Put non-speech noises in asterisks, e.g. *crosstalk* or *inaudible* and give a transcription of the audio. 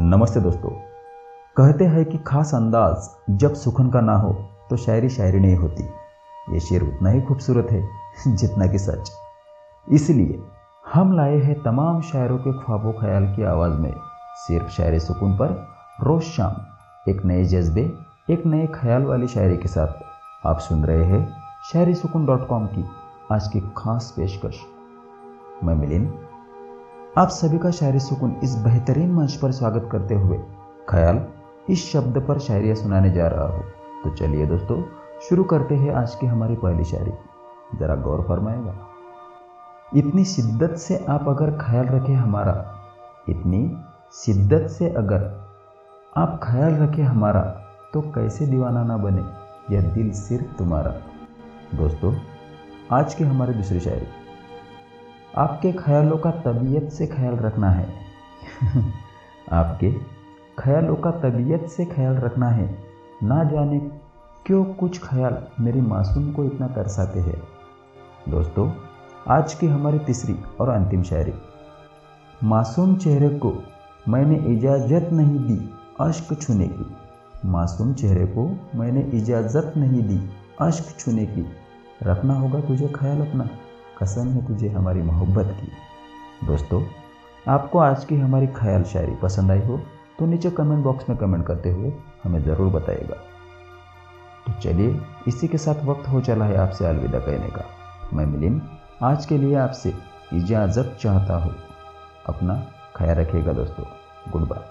नमस्ते दोस्तों। कहते हैं कि खास अंदाज जब सुखन का ना हो तो शायरी शायरी नहीं होती। ये शेर उतना ही खूबसूरत है, जितना कि सच। इसलिए हम लाए हैं तमाम शायरों के ख्वाबों ख्याल की आवाज़ में, सिर्फ़ शायरी सुकून पर, रोज़ शाम, एक नए जज्बे, एक नए ख्याल वाली शायरी के साथ। आप सुन रहे हैं शायरी सुकून डॉट कॉम की आज की खास पेशकश। मैं मिलिन आप सभी का शायरी सुकून इस बेहतरीन मंच पर स्वागत करते हुए। ख्याल, इस शब्द पर शायरियाँ सुनाने जा रहा हूँ। तो चलिए दोस्तों, शुरू करते हैं आज की हमारी पहली शायरी। ज़रा गौर फरमाएगा। इतनी शिद्दत से आप अगर ख्याल रखें हमारा, इतनी शिद्दत से अगर आप ख्याल रखें हमारा तो कैसे दीवाना ना बने, यह दिल सिर्फ़ तुम्हारा। दोस्तों, आज की हमारी दूसरी शायरी। आपके ख्यालों का तबीयत से ख्याल रखना है। *laughs* आपके ख्यालों का तबीयत से ख्याल रखना है। ना जाने क्यों कुछ ख्याल मेरी मासूम को इतना तरसाते हैं। दोस्तों, आज की हमारी तीसरी और अंतिम शायरी। मासूम चेहरे को मैंने इजाज़त नहीं दी अश्क छूने की। मासूम चेहरे को मैंने इजाज़त नहीं दी अश्क छूने की। रखना होगा तुझे ख्याल अपना। कसम है तुझे हमारी मोहब्बत की। दोस्तों, आपको आज की हमारी ख्याल शायरी पसंद आई हो तो नीचे कमेंट बॉक्स में कमेंट करते हुए हमें ज़रूर बताइएगा। तो चलिए, इसी के साथ वक्त हो चला है आपसे अलविदा कहने का। मैं मिलिन आज के लिए आपसे इजाज़त चाहता हूँ। अपना ख्याल रखिएगा दोस्तों। Good bye